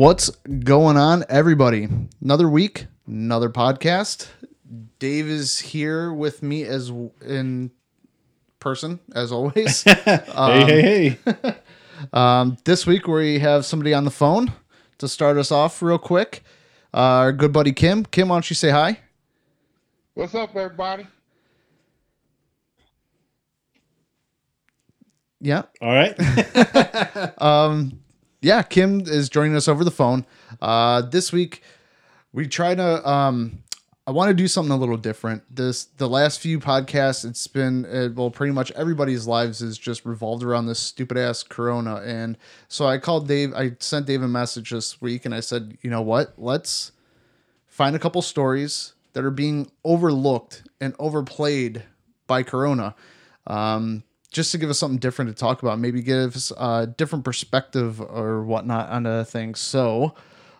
What's going on, everybody? Another week, another podcast. Dave is here with me as in person, as always. hey, hey, hey. um, this week we have somebody on the phone to start us off real quick. Uh, our good buddy Kim. Kim, why don't you say hi? What's up, everybody? Yeah. All right. yeah, Kim is joining us over the phone. Uh, this week, we try to. Um, I want to do something a little different. This the last few podcasts, it's been uh, well, pretty much everybody's lives is just revolved around this stupid ass Corona, and so I called Dave. I sent Dave a message this week, and I said, you know what? Let's find a couple stories that are being overlooked and overplayed by Corona. Um, just to give us something different to talk about, maybe give us a different perspective or whatnot on the things. So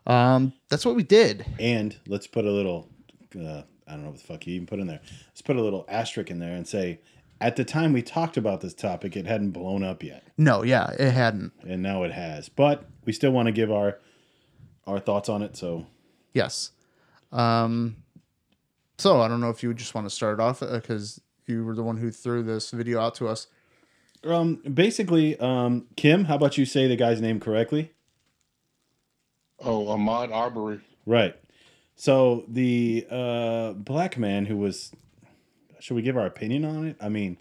um, that's what we did. and let's put a little, uh, I don't know what the fuck you even put in there. Let's put a little asterisk in there and say, at the time we talked about this topic, it hadn't blown up yet, No, yeah, it hadn't. and now it has. But we still want to give our our thoughts on it. So Yes. Um, so I don't know if you would just want to start off because you were the one who threw this video out to us. Um, basically, um, Kim, how about you say the guy's name correctly? Oh, Ahmad Arbery. Right. So the uh, black man who was, should we give our opinion on it? I mean,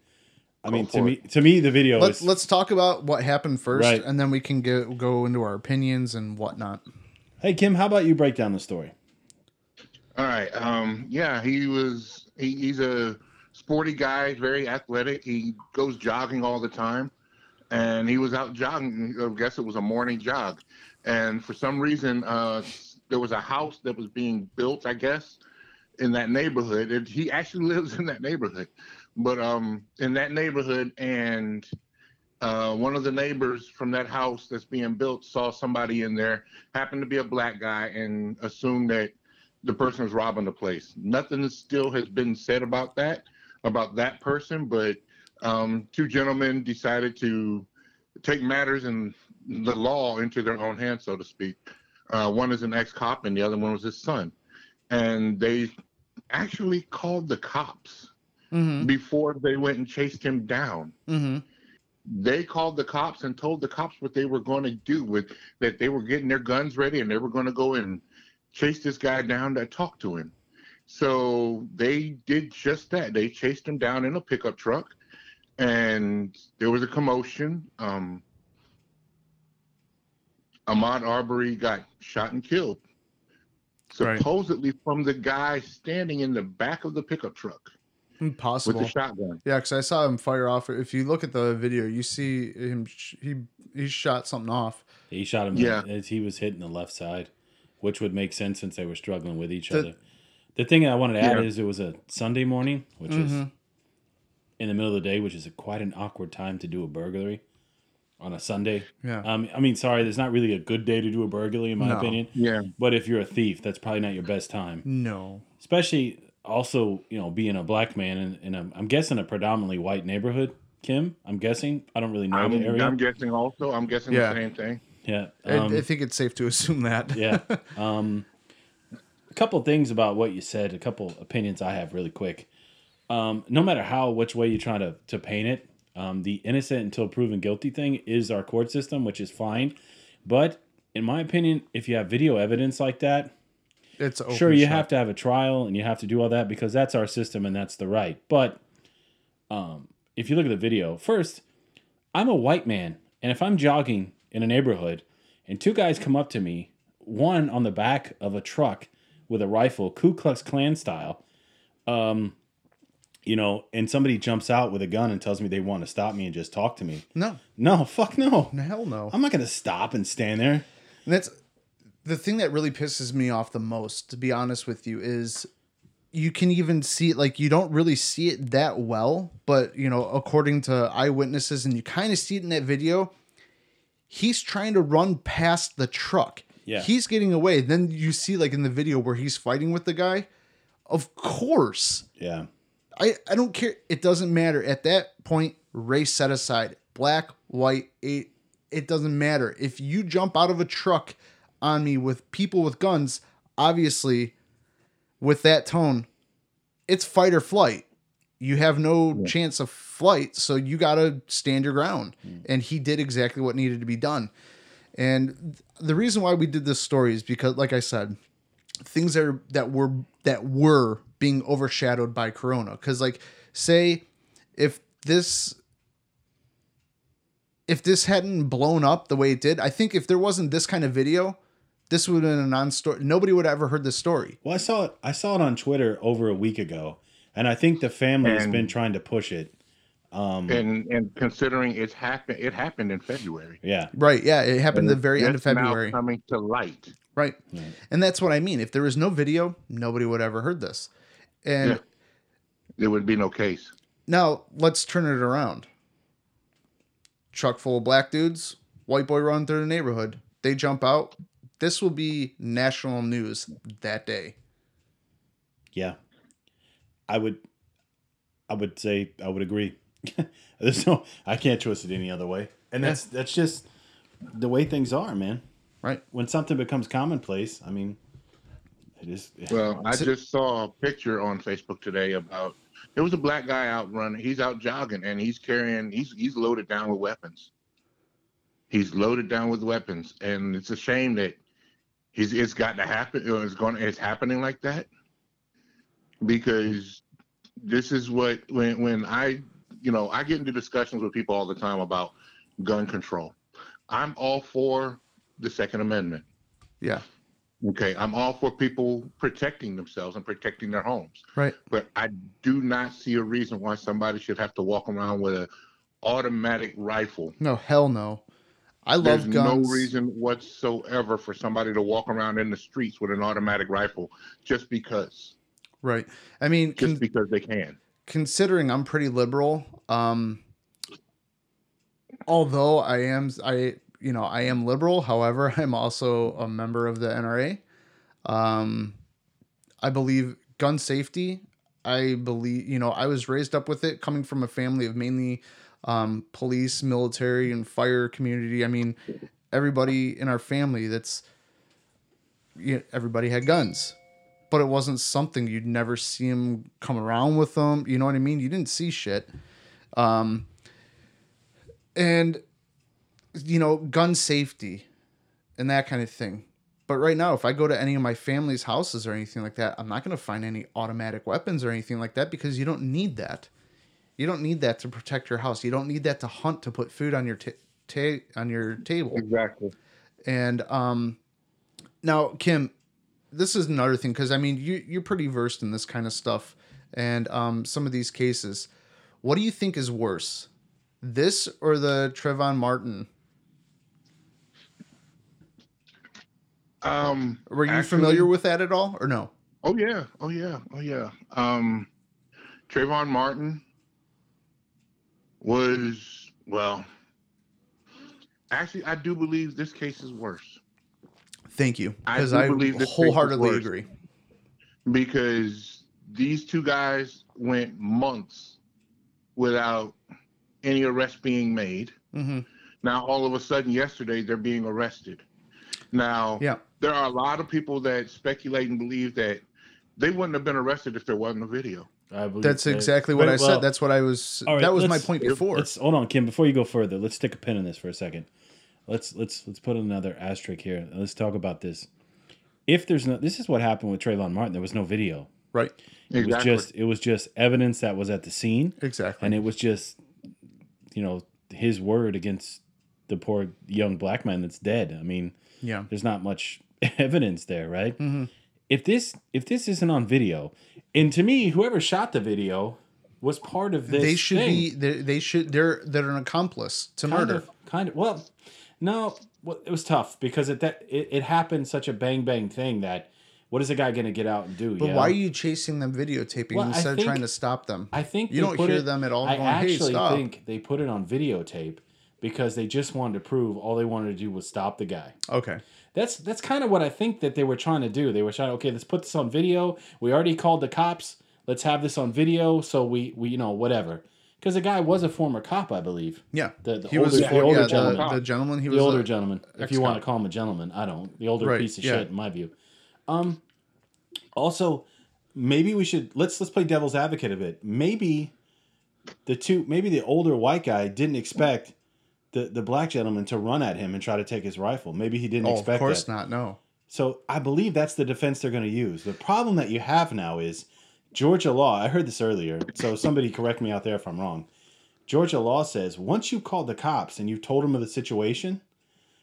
I Go mean to for me, to me, the video Let's is let's talk about what happened first, Right. and then we can go go into our opinions and whatnot. Hey Kim, how about you break down the story? All right. Um, yeah, he was. He, he's a sporty guy, very athletic. He goes jogging all the time, and he was out jogging. I guess it was a morning jog, and for some reason, uh, there was a house that was being built. I guess in that neighborhood. And he actually lives in that neighborhood, but um, in that neighborhood, and uh, one of the neighbors from that house that's being built saw somebody in there, happened to be a black guy, and assumed that the person was robbing the place. Nothing still has been said about that, about that person, but um, two gentlemen decided to take matters in the law into their own hands, so to speak. Uh, one is an ex-cop, and the other one was his son, and they actually called the cops Mm-hmm. before they went and chased him down Mm-hmm. they called the cops and told the cops what they were going to do with that they were getting their guns ready and they were going to go and chase this guy down to talk to him so they did just that they chased him down in a pickup truck and there was a commotion um ahmad arbery got shot and killed Right. supposedly from the guy standing in the back of the pickup truck with Possible. the shotgun Yeah, because I saw him fire off. If you look at the video, you see him. He he shot something off. He shot him Yeah. as he was hitting the left side, which would make sense since they were struggling with each The- other. The thing I wanted to add Yeah. is it was a Sunday morning, which is Mhm. in the middle of the day, which is a, quite an awkward time to do a burglary on a Sunday. Yeah. Um, I mean, sorry, there's not really a good day to do a burglary, in my No. opinion. yeah But if you're a thief, that's probably not your best time. No. Especially also, you know, being a black man in, in a, I'm guessing a predominantly white neighborhood. Kim, I'm guessing. I don't really know I'm, the area. I'm guessing also i'm guessing Yeah. the same thing yeah. I- um, I, think it's safe to assume that. yeah. Um, a couple things about what you said, a couple opinions I have really quick. Um, no matter how, which way you try to, to paint it, um, the innocent until proven guilty thing is our court system, which is fine. But in my opinion, if you have video evidence like that, It's sure you shut. have to have a trial and you have to do all that because that's our system and that's the right. But um, if you look at the video, first, I'm a white man, and if I'm jogging in a neighborhood and two guys come up to me, one on the back of a truck with a rifle, Ku Klux Klan style, um, you know, and somebody jumps out with a gun and tells me they want to stop me and just talk to me. No, No, fuck no. hell no. I'm not gonna stop and stand there. And that's the thing that really pisses me off the most, to be honest with you, is you can even see it like you don't really see it that well, but you know, according to eyewitnesses, and you kind of see it in that video, he's trying to run past the truck. Yeah. He's getting away. Then you see like in the video where he's fighting with the guy. Of course. Yeah. I, I don't care. It doesn't matter. At that point, race set aside. Black, white, it, it doesn't matter. If you jump out of a truck on me with people with guns, obviously, with that tone, it's fight or flight. You have no chance of flight, so you got to stand your ground. Mm. And he did exactly what needed to be done. And the reason why we did this story is because, like I said, things that are that were that were being overshadowed by Corona. Because, like, say if this if this hadn't blown up the way it did, I think if there wasn't this kind of video, this would have been a non-story. Nobody would have ever heard this story. Well, I saw it. I saw it on Twitter over a week ago, and I think the family has been trying to push it. Um, And and considering it's happened, it happened in February. yeah, Right? Yeah, it happened And the very end of it's now February. coming to light. Right. Right. And that's what I mean. If there was no video, nobody would have ever heard this. And Yeah. There would be no case. now let's turn it around. Truck full of black dudes, white boy running through the neighborhood. They jump out. This will be national news that day. yeah. I would, I would say I would agree. There's no, I can't twist it any other way, and that's that's just the way things are, man. Right. When something becomes commonplace, I mean, it is. Well, I just saw a picture on Facebook today about there was a black guy out running. He's out jogging and he's carrying he's he's loaded down with weapons. He's loaded down with weapons, and it's a shame that he's it's got to happen. Or it's going it's happening like that because this is what when when I you know I get into discussions with people all the time about gun control. I'm all for the Second Amendment. Yeah. Okay, I'm all for people protecting themselves and protecting their homes, Right. but I do not see a reason why somebody should have to walk around with a automatic rifle. No, hell no. I There's love guns. no reason whatsoever for somebody to walk around in the streets with an automatic rifle just because, Right. I mean, just con- because they can. Considering I'm pretty liberal, um, although I am, I you know, I am liberal. However, I'm also a member of the NRA. Um, I believe gun safety. I believe, you know, I was raised up with it, coming from a family of mainly um, police, military, and fire community. I mean, everybody in our family that's, you know, everybody had guns but it wasn't something you'd never see him come around with them. You know what I mean? You didn't see shit. Um, and you know, gun safety and that kind of thing. But right now, if I go to any of my family's houses or anything like that, I'm not going to find any automatic weapons or anything like that because you don't need that. You don't need that to protect your house. You don't need that to hunt to put food on your ta- ta- on your table. Exactly. And um, now, Kim, this is another thing because I mean, you you're pretty versed in this kind of stuff and um, some of these cases. What do you think is worse, this or the Trayvon Martin? Um, Were you actually- familiar with that at all, or no? Oh yeah, oh yeah, oh yeah. Um, Trayvon Martin was well. Actually, I do believe this case is worse Thank you, I because do I, believe this wholeheartedly worse. agree. because these two guys went months without any arrest being made. hmm Now, all of a sudden, yesterday, they're being arrested. Now, Yeah, there are a lot of people that speculate and believe that they wouldn't have been arrested if there wasn't a video. I believe that's that- exactly what Very I said. well. That's what I was. All right, that was my point before. Hold on, Kim. Before you go further, let's stick a pin in this for a second. Let's let's let's put another asterisk here. Let's talk about this. If there's no, this is what happened with Trayvon Martin. There was no video. Right. It was just it was just evidence that was at the scene, Exactly. and it was just you know his word against the poor young black man that's dead. I mean, yeah. there's not much evidence there, right? hmm If this if this isn't on video, and to me, whoever shot the video was part of this. They should thing. be. They, they should. They're they're an accomplice to kind murder. Of, kind of. Well, no, well, it was tough because it that it, it happened such a bang bang thing that what is the guy going to get out and do? But why are you chasing them videotaping Well, instead of trying to stop them? I think you don't hear it- them at all I going, "Hey, actually stop." think they put it on videotape because they just wanted to prove all they wanted to do was stop the guy. Okay. That's that's kind of what I think that they were trying to do. They were trying, okay, let's put this on video. We already called the cops. Let's have this on video so we we you know whatever. Because the guy was a former cop, I believe. Yeah, The, the he older, was. the yeah, older the, gentleman. the gentleman. He the was older a- gentleman, if you want to call him a gentleman, I don't. The older Right, piece of yeah. shit, in my view. Um, also, maybe we should let's let's play devil's advocate a bit. Maybe the two, maybe the older white guy didn't expect the the black gentleman to run at him and try to take his rifle. Maybe he didn't Oh, of expect course that. not. No. So I believe that's the defense they're going to use. The problem that you have now is Georgia law. I heard this earlier, so somebody correct me out there if I'm wrong. Georgia law says once you've called the cops and you've told them of the situation,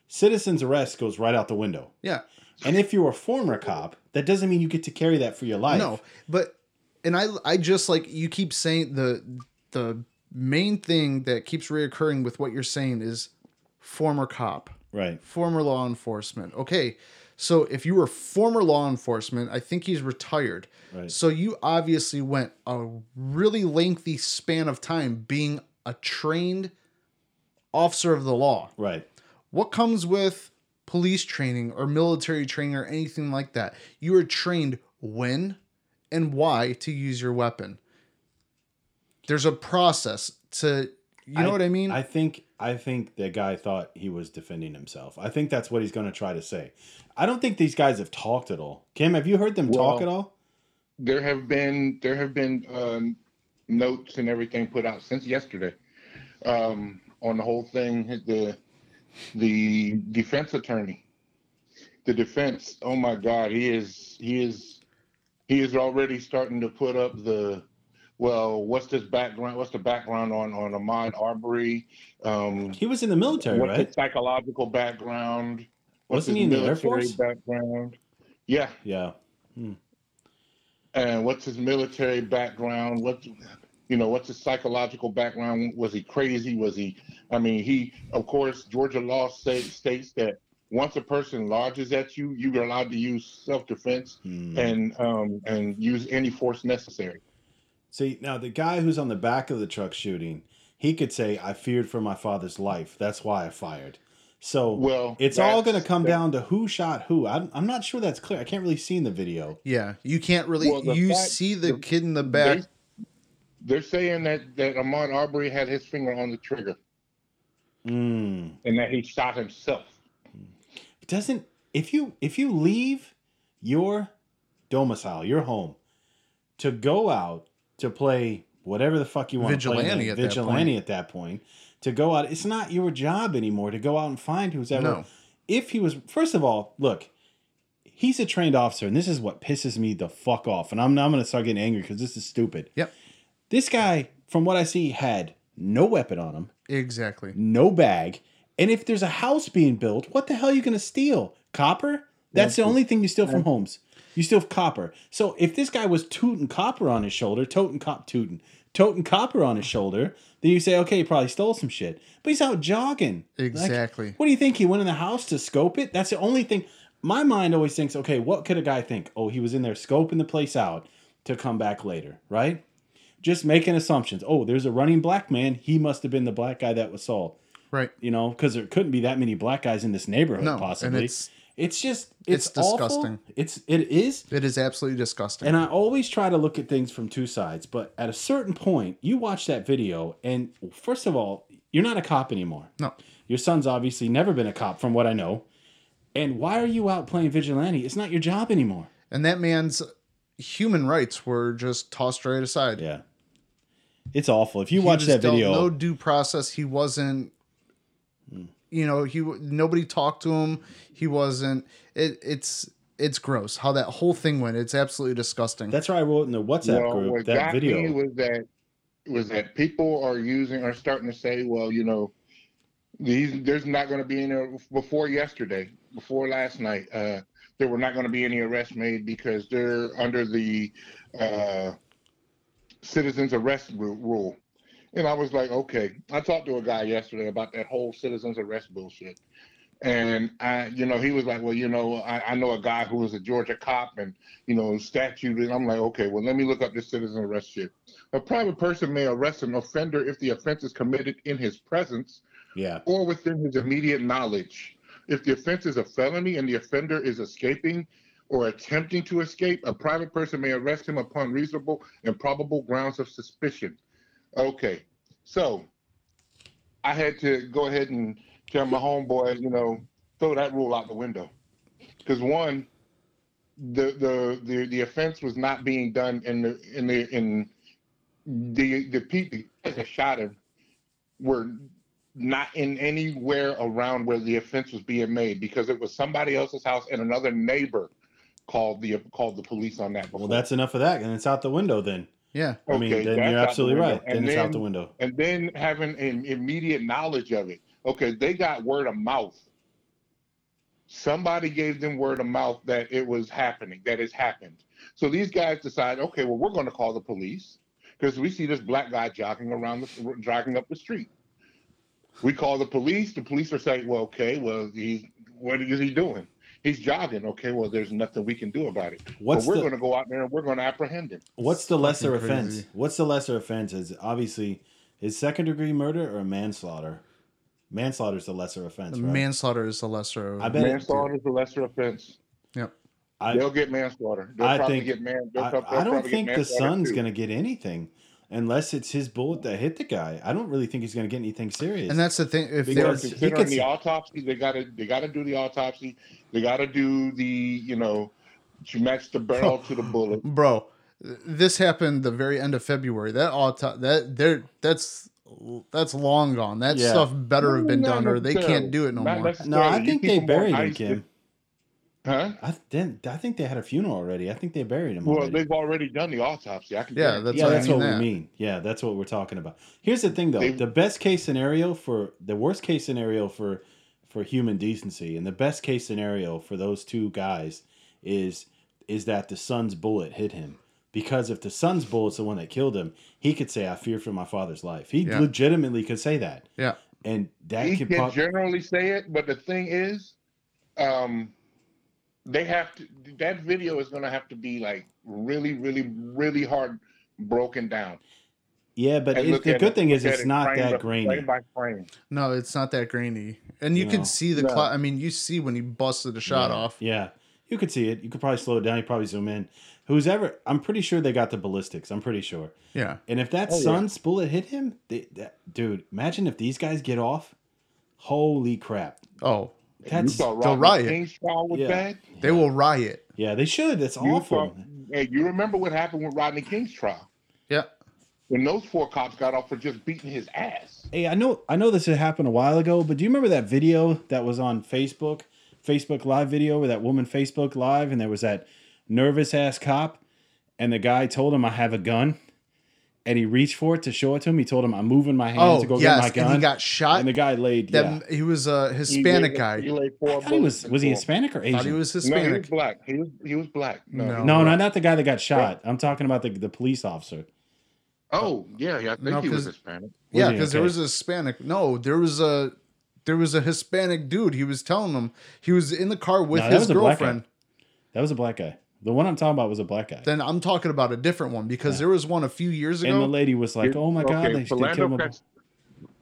citizen's arrest goes right out the window. Yeah. And if you're a former cop, that doesn't mean you get to carry that for your life. No, but and I I just like you keep saying the the main thing that keeps reoccurring with what you're saying is former cop, Right. former law enforcement. Okay. So if you were former law enforcement, I think he's retired. Right. So you obviously went a really lengthy span of time being a trained officer of the law. Right. What comes with police training or military training or anything like that? You are trained when and why to use your weapon. There's a process to you know what I mean? I think I think the guy thought he was defending himself. I think that's what he's going to try to say. I don't think these guys have talked at all. Kim, have you heard them talk at all? there have been there have been um, notes and everything put out since yesterday um, on the whole thing. The the defense attorney, the defense. Oh my God, he is he is he is already starting to put up the. Well, what's this background? What's the background on on Ahmad Arbery? Um, He was in the military, what's right? the psychological background? What's Wasn't his he in the Air military Force? Background. Yeah, Yeah. and what's his military background what you know what's his psychological background was he crazy was he i mean he of course georgia law say, states that once a person lodges at you you're allowed to use self-defense Hmm. and um and use any force necessary See, now the guy who's on the back of the truck shooting, he could say, I feared for my father's life. That's why I fired. So well it's all going to come that- down to who shot who. I'm, I'm not sure that's clear. I can't really see in the video. yeah, you can't really Well, you fact- see the the- kid in the back. they, they're saying that that ahmad arbery had his finger on the trigger Mm. and that he shot himself Doesn't if you if you leave your domicile, your home, to go out to play whatever the fuck you want to play, Vigilante at that vigilante point. at that point, to go out, it's not your job anymore to go out and find who's ever. No. If he was, first of all, look, he's a trained officer, and this is what pisses me the fuck off. And I'm I'm going to start getting angry because this is stupid. Yep. This guy, from what I see, had no weapon on him, Exactly. no bag. And if there's a house being built, what the hell are you going to steal? Copper? That's the only thing you steal from homes. You still have copper. So if this guy was tooting copper on his shoulder, toting cop tooting, toting copper on his shoulder, then you say, okay, he probably stole some shit. But he's out jogging. Like, Exactly. what do you think? He went in the house to scope it? That's the only thing. My mind always thinks, okay, what could a guy think? Oh, he was in there scoping the place out to come back later, right? Just making assumptions. Oh, there's a running black man. He must have been the black guy that was Saul Right. you know, because there couldn't be that many black guys in this neighborhood. No, and possibly. it's- it's just it's, it's awful. disgusting. It's it is, It is absolutely disgusting. and I always try to look at things from two sides. But at a certain point, you watch that video, and first of all, you're not a cop anymore. no. Your son's obviously never been a cop, from what I know. And why are you out playing vigilante? It's not your job anymore. And that man's human rights were just tossed right aside. Yeah, it's awful. If you He watch that video, no due process. He wasn't. You know, he nobody talked to him. He wasn't. It, it's it's gross how that whole thing went. It's absolutely disgusting. that's why I wrote in the WhatsApp well, group what that got video. me was that was that people are using are starting to say, well, you know, these there's not going to be any before yesterday, before last night. Uh, there were not going to be any arrests made because they're under the uh, citizens arrest rule. And I was like, okay. I talked to a guy yesterday about that whole citizens arrest bullshit. And I, you know, he was like, well, you know, I, I know a guy who was a Georgia cop and, you know, statute. And I'm like, okay, well, let me look up this citizen arrest shit. A private person may arrest an offender if the offense is committed in his presence yeah, or within his immediate knowledge. If the offense is a felony and the offender is escaping or attempting to escape, a private person may arrest him upon reasonable and probable grounds of suspicion. Okay. So I had to go ahead and tell my homeboy, you know, throw that rule out the window. Because one, the the the the offense was not being done in the in the in the the people that shot him were not in anywhere around where the offense was being made because it was somebody else's house and another neighbor called the called the police on that. Before. Well, that's enough of that, and it's out the window then. Yeah. I mean, Okay, then you're out the absolutely window. right. Then And it's out the window. and then having an immediate knowledge of it. Okay, they got word of mouth. Somebody gave them word of mouth that it was happening, that it's happened. So these guys decide, okay, well, we're going to call the police because we see this black guy jogging around the jogging up the street. We call the police. The police are saying, well, okay, well, he, what is he doing? He's jogging. Okay, well, there's nothing we can do about it. What's but we're going to go out there and we're going to apprehend him. what's the lesser fucking offense? crazy. What's the lesser offense? Is obviously is second degree murder or manslaughter? Manslaughter is the lesser offense, right? Manslaughter is the lesser. I bet Manslaughter is a lesser offense. Yep. I, they'll get manslaughter. They'll I probably think- get man. They'll I, I they'll don't think the manslaughter, son's gonna get anything unless it's his bullet that hit the guy. I don't really think he's gonna get anything serious. and that's the thing. If Because there's he Considering could the autopsy, they gotta they gotta do the autopsy. They gotta do the you know to match the barrel to the bullet. bro, this happened the very end of February. That auto that there that's that's long gone. That Yeah. stuff better have been Not done, or they can't do it no Not more. no. I think they buried him, ice, Kim. Huh? I then I think they had a funeral already. I think they buried him Well, already. they've already done the autopsy. I can. Yeah, that's yeah, what I mean what that. we mean. Yeah, that's what we're talking about. Here's the thing, though: They- the best case scenario for the worst case scenario for for human decency, and the best case scenario for those two guys is is that the son's bullet hit him. Because if the son's bullet's the one that killed him, he could say, "I fear for my father's life." He Yeah. legitimately could say that, Yeah. and that he could can pop. generally say it, but the thing is, um, they have to. That video is going to have to be like really, really, really hard broken down. yeah, but it, the good it- thing is it's it not that grainy. Frame by frame. No, it's not that grainy, and you No. can see the. No. Cl- I mean, you see when he busted the shot yeah. off. Yeah, you could see it. You could probably slow it down. You probably zoom in. Who's ever? I'm pretty sure they got the ballistics. I'm pretty sure. Yeah, And if that Oh, yeah. bullet hit him, they, that, dude, imagine if these guys get off. Holy crap! Oh, you That's thought they'll riot. King's trial was Yeah. bad. they will riot. yeah, they should. That's You awful. thought, hey, you remember what happened with Rodney King's trial? Yeah, When those four cops got off for just beating his ass. Hey, I know, I know this had happened a while ago, but do you remember that video that was on Facebook, Facebook Live video, where that woman Facebook Live, and there was that nervous ass cop, and the guy told him, "I have a gun," and he reached for it to show it to him. He told him, "I'm moving my hand Oh to go yes, get my gun," and he got shot. and the guy laid. that yeah, he was a He Hispanic laid- guy. He laid four I thought he was was he. Hispanic or Asian? Thought he was No, he was Hispanic. black. He was he was black. No. No. No, no, not the guy that got shot. I'm talking about the the police officer. Oh yeah, yeah. I think No, he was 'cause- Hispanic. yeah, he? because there was a Hispanic. No, there was a there was a Hispanic dude. He was telling them he was in the car with No, that his was a black guy. girlfriend. That was a black guy. The one I'm talking about was a black guy. Then I'm talking about a different one because Yeah. there was one a few years ago. and the lady was like, "Oh my god, Okay, they, they Philando, killed him." Cast-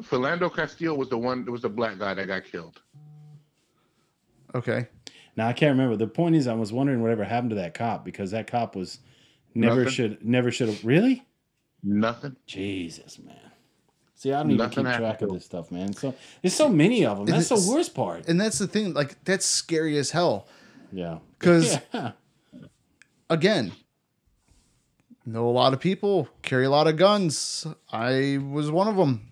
Philando Castile was the one. It Was the black guy that got killed. Okay, Now I can't remember. The point is, I was wondering whatever happened to that cop because that cop was never Nothing. should never should have really. Nothing. Jesus, man. See, I don't even Nothing keep happened track of this stuff, man. So there's so many of them. That's the worst part. and that's the thing. Like that's scary as hell. Yeah. 'Cause- yeah. Again, know a lot of people carry a lot of guns. I was one of them.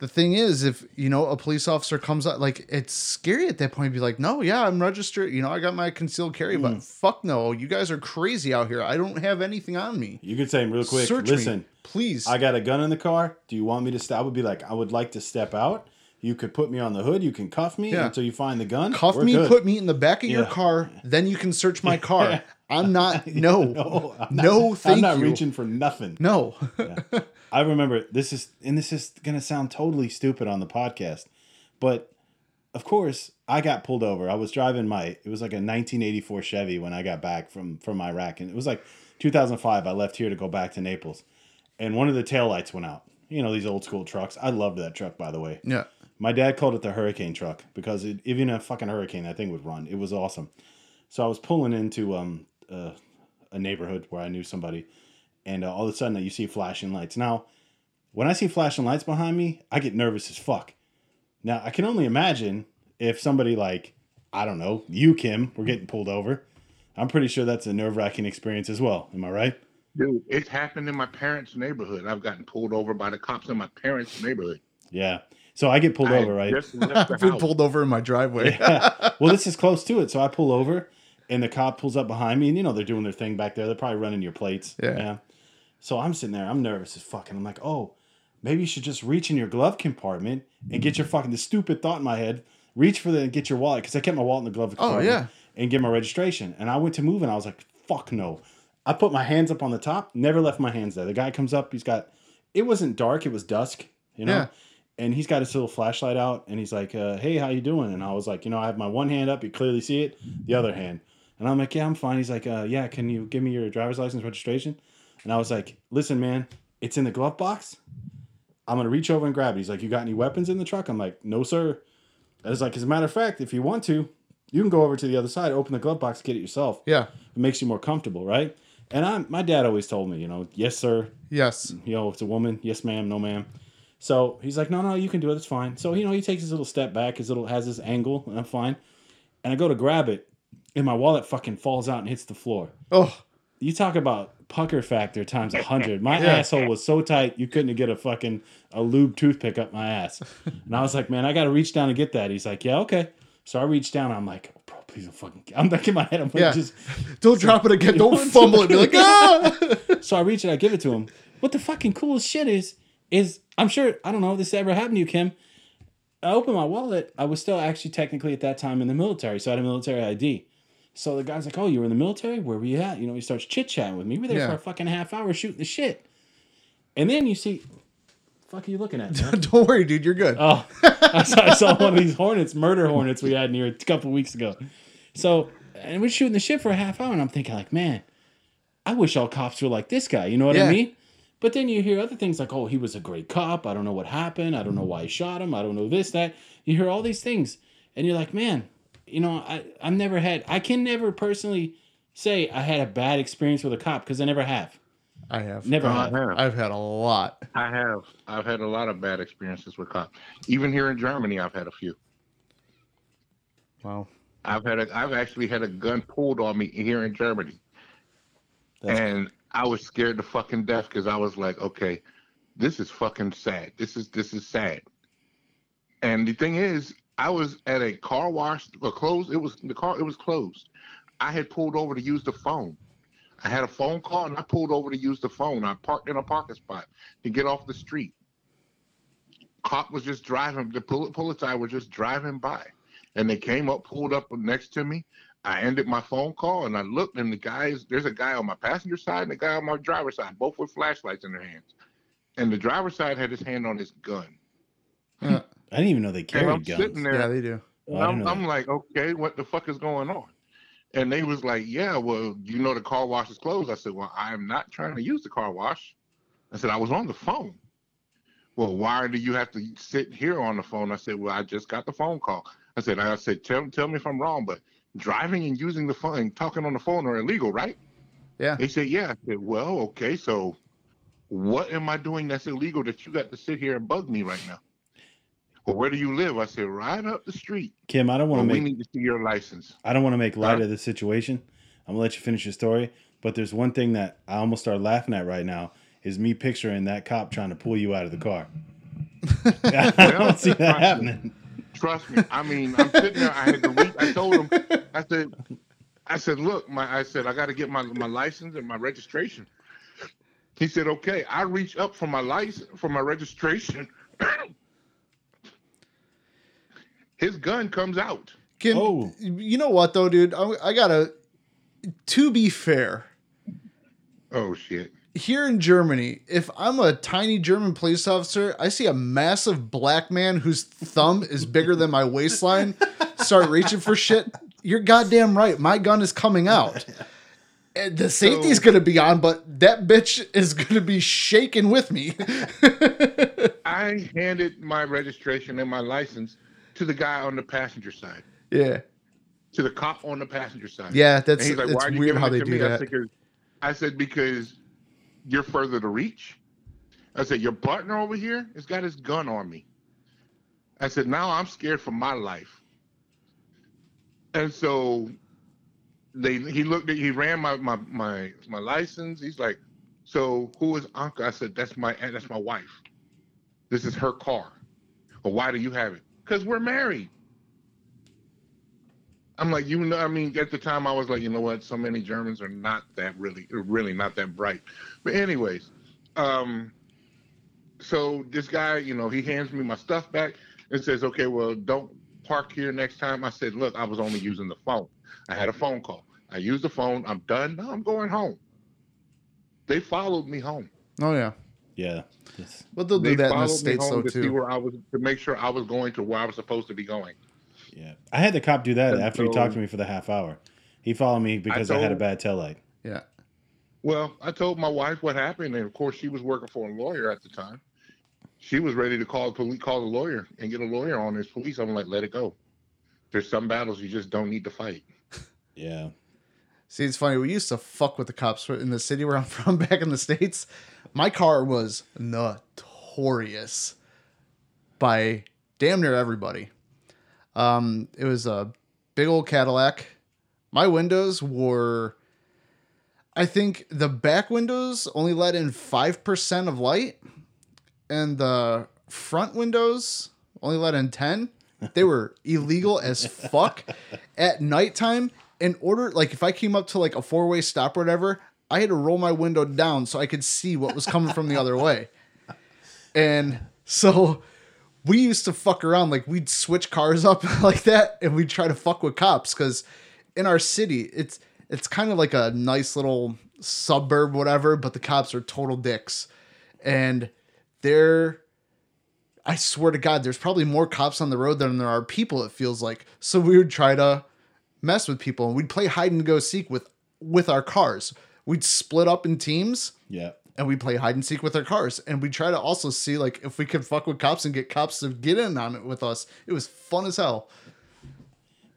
The thing is, if you know a police officer comes out, like it's scary at that point. Be like, no, yeah, I'm registered. You know, I got my concealed carry, Mm. but fuck no, you guys are crazy out here. I don't have anything on me. you could say real quick. Search Listen, me, please. I got a gun in the car. Do you want me to stop? I would be like, I would like to step out. You could put me on the hood. You can cuff me Yeah. until you find the gun. Cuff We're me, good. put me in the back of your car, then you can search my car. I'm not. No, no, I'm not, no, thank I'm not you. reaching for nothing. No. I remember this is, and this is gonna sound totally stupid on the podcast, but of course I got pulled over. I was driving my, it was like a 1984 Chevy when I got back from from Iraq, and it was like 2005. I left here to go back to Naples, and one of the taillights went out. You know these old school trucks. I loved that truck, by the way. yeah. My dad called it the hurricane truck because it, even a fucking hurricane, that thing would run. It was awesome. So I was pulling into um uh, a neighborhood where I knew somebody, and uh, all of a sudden you see flashing lights. Now, when I see flashing lights behind me, I get nervous as fuck. Now I can only imagine if somebody like I don't know you Kim were getting pulled over. I'm pretty sure that's a nerve wracking experience as well. Am I right? Dude, it's happened in my parents' neighborhood. I've gotten pulled over by the cops in my parents' neighborhood. Yeah. So I get pulled I over, right? just I've been house. pulled over in my driveway. Yeah. well, this is close to it. So I pull over and the cop pulls up behind me and you know they're doing their thing back there. They're probably running your plates. Yeah. So I'm sitting there, I'm nervous as fuck. And I'm like, oh, maybe you should just reach in your glove compartment and get your fucking the stupid thought in my head. Reach for the and get your wallet. Because I kept my wallet in the glove compartment. Oh, yeah. and get my registration. And I went to move and I was like, fuck no. I put my hands up on the top, never left my hands there. The guy comes up, he's got it wasn't dark, it was dusk, you know. Yeah. And he's got his little flashlight out and he's like, uh, hey, how you doing? And I was like, you know, I have my one hand up, you clearly see it, the other hand. And I'm like, yeah, I'm fine. He's like, uh, yeah, can you give me your driver's license registration? And I was like, listen, man, it's in the glove box. I'm gonna reach over and grab it. He's like, you got any weapons in the truck? I'm like, no, sir. I was like, as a matter of fact, if you want to, you can go over to the other side, open the glove box, get it yourself. Yeah. It makes you more comfortable, right? And I, my dad always told me, you know, yes, sir. Yes. You know, it's a woman, yes, ma'am, no, ma'am. So he's like, no, no, you can do it. It's fine. So you know, he takes his little step back, his little has his angle, and I'm fine. And I go to grab it, and my wallet fucking falls out and hits the floor. Oh, You talk about pucker factor times a hundred. My Yeah. asshole was so tight you couldn't get a fucking a lube toothpick up my ass. And I was like, man, I got to reach down and get that. He's like, yeah, okay. So I reached down. I'm like, oh, bro, please don't fucking. I'm like in my head. I'm like, Yeah. just. don't drop it again. Don't want fumble it. Be like, ah! So I reach it. I give it to him. What the fucking coolest shit is is I'm sure I don't know if this ever happened to you, Kim. I opened my wallet. I was still actually technically at that time in the military, so I had a military ID. So the guy's like, "Oh, you were in the military? Where were you at?" You know, he starts chit chatting with me. We were there Yeah. for a fucking half hour shooting the shit. And then you see, fuck are you looking at? don't worry, dude. You're good. Oh, I saw, I saw one of these hornets, murder hornets we had here a couple weeks ago. So, and we're shooting the shit for a half hour, and I'm thinking, like, man, I wish all cops were like this guy. You know what Yeah. I mean? But then you hear other things like, oh, he was a great cop. I don't know what happened. I don't know why he shot him. I don't know this, that. You hear all these things, and you're like, man, you know, I, I've never had, I can never personally say I had a bad experience with a cop because I never have. I have. Never I have. have. I've had a lot. I have. I've had a lot of bad experiences with cops. Even here in Germany, I've had a few. Wow. I've had a. I've actually had a gun pulled on me here in Germany, That's- and I was scared to fucking death because I was like, okay, this is fucking sad. This is this is sad. And the thing is, I was at a car wash, or closed. It was the car. It was closed. I had pulled over to use the phone. I had a phone call, and I pulled over to use the phone. I parked in a parking spot to get off the street. Cop was just driving. The pol- police were just driving by, and they came up, pulled up next to me. I ended my phone call, and I looked, and the guys. There's a guy on my passenger side and a guy on my driver's side, both with flashlights in their hands. And the driver's side had his hand on his gun. I didn't even know they And I'm carried guns. sitting there. Yeah, they do. Oh, I didn't I'm, I'm like, okay, what the fuck is going on? And they was like, yeah, well, you know the car wash is closed. I said, well, I am not trying to use the car wash. I said, I was on the phone. Well, why do you have to sit here on the phone? I said, well, I just got the phone call. I said, I said, tell, tell me if I'm wrong, but driving and using the phone and talking on the phone are illegal, right? Yeah. They said, yeah. I said, well, okay, so what am I doing that's illegal that you got to sit here and bug me right now? Well, where do you live? I said, right up the street. Kim, I don't want Well, to we need to see your license. I don't want to make light of the situation. I'm gonna let you finish your story, but there's one thing that I almost start laughing at right now is me picturing that cop trying to pull you out of the car. I don't see that Trust me. happening. Trust me. I mean, I'm sitting there. I had to reach. I told him. I said, I said, look, my. I said I got to get my my license and my registration. He said, okay. I reach up for my license for my registration. His gun comes out. Kim, Oh. you know what though, dude? I, I gotta. To be fair, Oh shit. here in Germany, if I'm a tiny German police officer, I see a massive black man whose thumb is bigger than my waistline start reaching for shit. You're goddamn right. My gun is coming out. And The safety's So- gonna be on, but that bitch is gonna be shaking with me. I handed my registration and my license to the guy on the passenger side, yeah, to the cop on the passenger side. yeah. And That's he's like, it's "Why are you weird how they do me?" I that. I said because you're further to reach. I said, Your partner over here has got his gun on me. I said, Now I'm scared for my life. And so they he looked at he ran my my my, my license. He's like, So who is Uncle? I said, That's my that's my wife. This is her car. Well, why do you have it? Because we're married. I'm like, you know, I mean, at the time I was like, you know what? So many Germans are not that really, really not that bright. But anyways, um, so this guy, you know, he hands me my stuff back and says, okay, well, don't park here next time. I said, look, I was only using the phone. I had a phone call. I used the phone. I'm done. No, I'm going home. They followed me home. Oh yeah. Yeah. It's- But they'll They do that in the followed me states though home to see where I was to make sure I was going to where I was supposed to be going. yeah. I had the cop do that And after he talked to me for the half hour. He followed me because I, had a bad tail light. Yeah. Well, I told my wife what happened, and of course, she was working for a lawyer at the time. She was ready to call the police, call the lawyer, and get a lawyer on this police. I'm like, let it go. There's some battles you just don't need to fight. Yeah. See, it's funny. We used to fuck with the cops in the city where I'm from back in the States. My car was notorious by damn near everybody. Um, it was a big old Cadillac. My windows were, I think the back windows only let in 5% of light, and the front windows only let in 10. They were illegal as fuck at nighttime. In order, like if I came up to like a four way stop or whatever, I had to roll my window down so I could see what was coming from the other way. And so we used to fuck around, like we'd switch cars up like that, and we'd try to fuck with cops because in our city, it's it's kind of like a nice little suburb, whatever, but the cops are total dicks. And they're I swear to God, there's probably more cops on the road than there are people, it feels like. So we would try to mess with people and we'd play hide and go seek with with our cars. We'd split up in teams Yeah. and we'd play hide and seek with our cars. And we'd try to also see like if we could fuck with cops and get cops to get in on it with us. It was fun as hell.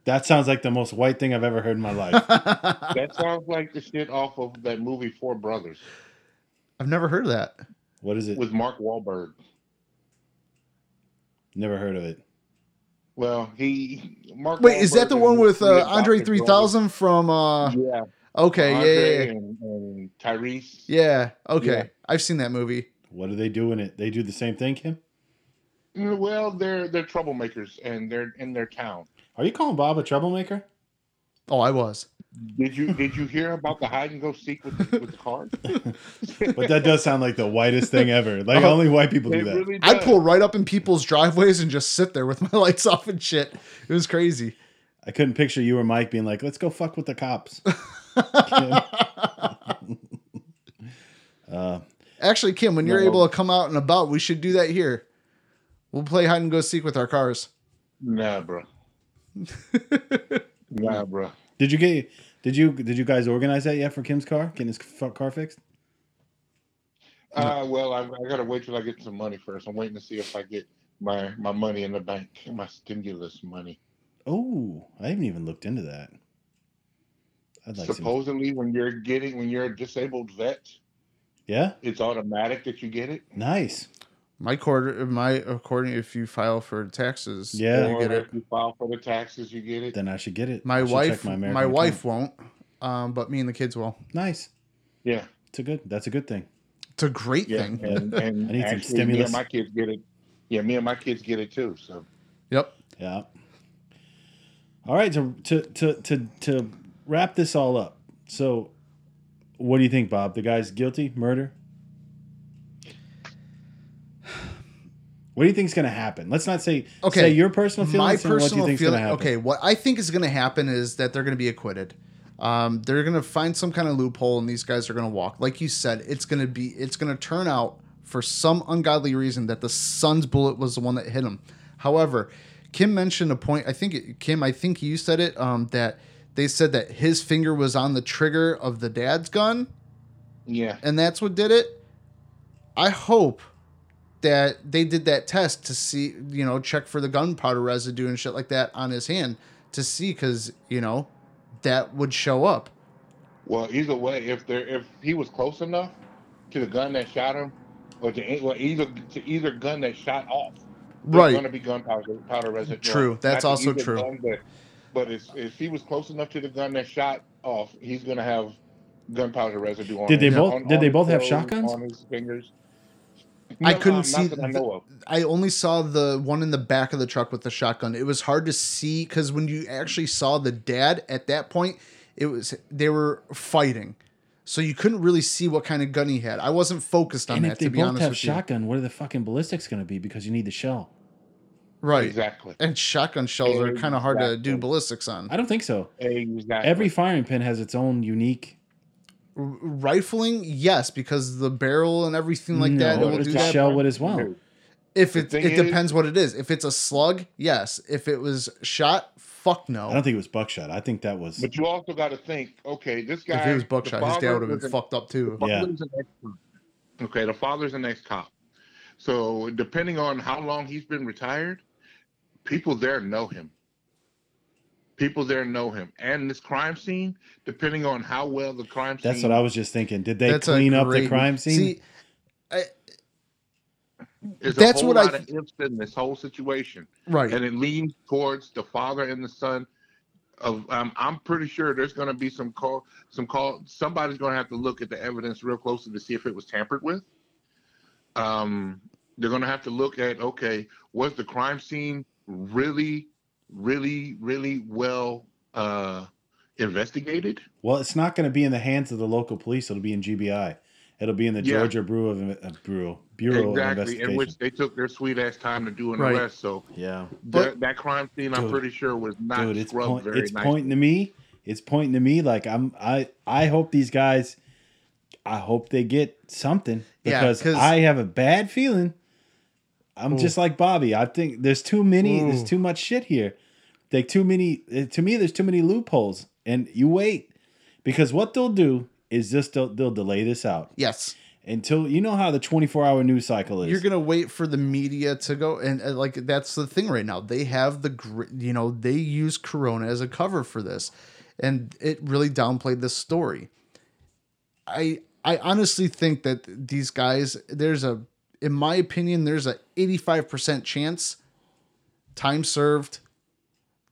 That sounds like the most white thing I've ever heard in my life. That sounds like the shit off of that movie Four Brothers I've never heard of that. what is it? with Mark Wahlberg. Never heard of it. Well, he Mark. Wait, is that the one with uh, Andre 3000 from uh Yeah. Okay, Andre yeah, yeah, yeah. And, and Tyrese. Yeah, okay. Yeah. I've seen that movie. What do they do in it? They do the same thing, Kim? Mm, Well, they're they're troublemakers and they're in their town. Are you calling Bob a troublemaker? Oh, I was. Did you did you hear about the hide and go seek with the, with the cars? But that does sound like the whitest thing ever. Like Oh, only white people do that. really I'd pull right up in people's driveways and just sit there with my lights off and shit. It was crazy. I couldn't picture you or Mike being like, "Let's go fuck with the cops." Uh, Actually, Kim, when you're No. able to come out and about, we should do that here. We'll play hide and go seek with our cars. Nah, bro. nah, bro. did you get? Did you did you guys organize that yet for Kim's car? Getting his car fixed? Uh, well, I, I gotta wait till I get some money first. I'm waiting to see if I get my my money in the bank, my stimulus money. Oh, I haven't even looked into that. I'd like some. Supposedly, when you're getting when you're a disabled vet, Yeah, it's automatic that you get it. nice. My quarter, my according, if you file for taxes, Yeah. you or get it. if you file for the taxes, you get it. Then I should get it. My wife, check my, wife won't, um, but me and the kids will. Nice. Yeah, It's a good. That's a good thing. It's a great yeah. thing. And, and I need some actually, me stimulus. and my kids get it. Yeah, me and my kids get it too. So Yep. Yeah. All right. To to to to to wrap this all up. So, what do you think, Bob? The guy's guilty, murder. What do you think is going to happen? Let's not say Okay, say your personal my feelings. what you personal to feeling. happen? Okay, what I think is going to happen is that they're going to be acquitted. Um, they're going to find some kind of loophole, and these guys are going to walk. Like you said, it's going to be. It's going to turn out for some ungodly reason that the son's bullet was the one that hit him. However, Kim mentioned a point. I think it, Kim. I think you said it. Um, that they said that his finger was on the trigger of the dad's gun yeah, and that's what did it. I hope that they did that test to see, you know, check for the gunpowder residue and shit like that on his hand to see, because you know, that would show up. Well, either way, if there if he was close enough to the gun that shot him, or to, well, either to either gun that shot off. right. going to be gunpowder powder residue. True. That's Not also true. But but if, if he was close enough to the gun that shot off, he's going to have gunpowder residue on. Did they his- both- on- did on they both have shotguns? on his fingers? I couldn't um, see Not I the- know of. I only saw the one in the back of the truck with the shotgun. It was hard to see because when you actually saw the dad at that point, it was they were fighting, so you couldn't really see what kind of gun he had. I wasn't focused on And that if they to be both honest have with shotgun, what are the fucking ballistics going to be? Because you need the shell. You. Right. Exactly. And shotgun shells are kind of hard to do ballistics on. I don't think so. Exactly. Every firing pin has its own unique. R- rifling, yes, because the barrel and everything like that, it No, will it's do the that. shell would as well. If The it thing it is- depends what it is. If it's a slug, yes. If it was shot, fuck no. I don't think it was buckshot. I think that was. But you also got to think, okay, this guy. If it was buckshot, his dad would have been an- fucked up too. the Yeah. father's an ex-cop. Okay, the father's an ex-cop. So depending on how long he's been retired, people there know him. People there know him, and this crime scene, depending on how well the crime scene. That's what I was just thinking. Did they That's clean up the crime scene? See, There's that's a whole what I lot of ifs in this whole situation, right. and it leans towards the father and the son. Of um, I'm pretty sure there's going to be some call, some call. Somebody's going to have to look at the evidence real closely to see if it was tampered with. Um, they're going to have to look at okay, was the crime scene really, really, really well uh, investigated? well, it's not going to be in the hands of the local police. It'll be in GBI. It'll be in the Yeah. Georgia Bureau of uh, Bureau Bureau of exactly, Investigation. in which they took their sweet ass time to do an Right. arrest. So yeah, But- that, that crime scene, I'm pretty sure, was not dude, it's scrubbed point, very it's nice. pointing to me. It's pointing to me. Like I'm. I I hope these guys. I hope they get something Yeah, I have a bad feeling. I'm just like Bobby. I think there's too many. There's too much shit here. Like too many. eh, To me, there's too many loopholes. And you wait because what they'll do is just they'll, they'll delay this out Yes. until you know how the 24 hour news cycle is. You're gonna wait for the media to go, and uh, like that's the thing right now. They have the, you know, they use Corona as a cover for this, and it really downplayed this story. I I honestly think that these guys, there's a, in my opinion, there's a 85 percent chance, time served.